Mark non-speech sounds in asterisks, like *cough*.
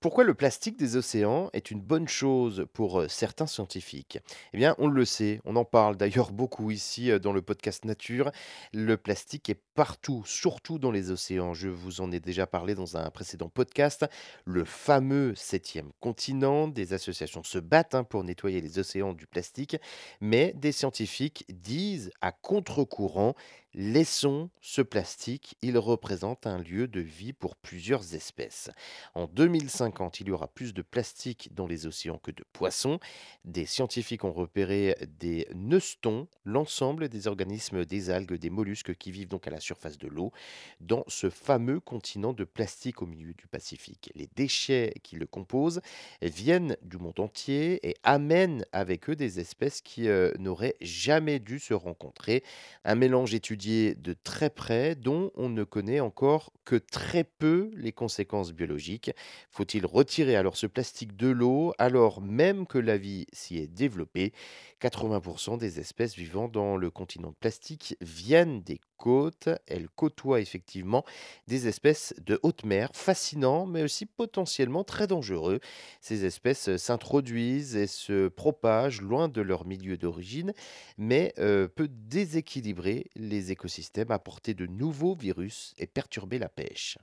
Pourquoi le plastique des océans est une bonne chose pour euh, certains scientifiques? Eh bien, on le sait, on en parle d'ailleurs *laughs* beaucoup ici euh, dans le podcast Nature. Le plastique est partout, surtout dans les océans. Je vous en ai déjà parlé dans un précédent podcast. Le fameux septième continent, des associations se battent hein, pour nettoyer les océans du plastique, mais des scientifiques disent à contre-courant Laissons ce plastique, il représente un lieu de vie pour plusieurs espèces. En 2050, il y aura plus de plastique dans les océans que de poissons. Des scientifiques ont repéré des neustons, l'ensemble des organismes, des algues, des mollusques qui vivent donc à la surface de l'eau, dans ce fameux continent de plastique au milieu du Pacifique. Les déchets qui le composent viennent du monde entier et amènent avec eux des espèces qui euh, n'auraient jamais dû se rencontrer. Un mélange étudié de très près dont on ne connaît encore que très peu les conséquences biologiques. Faut-il retirer alors ce plastique de l'eau alors même que la vie s'y est développée? 80% des espèces vivant dans le continent plastique viennent des côtes. Elles côtoient effectivement des espèces de haute mer, fascinants mais aussi potentiellement très dangereux. Ces espèces s'introduisent et se propagent loin de leur milieu d'origine, mais euh, peut déséquilibrer les écosystèmes, apporter de nouveaux virus et perturber la pêche.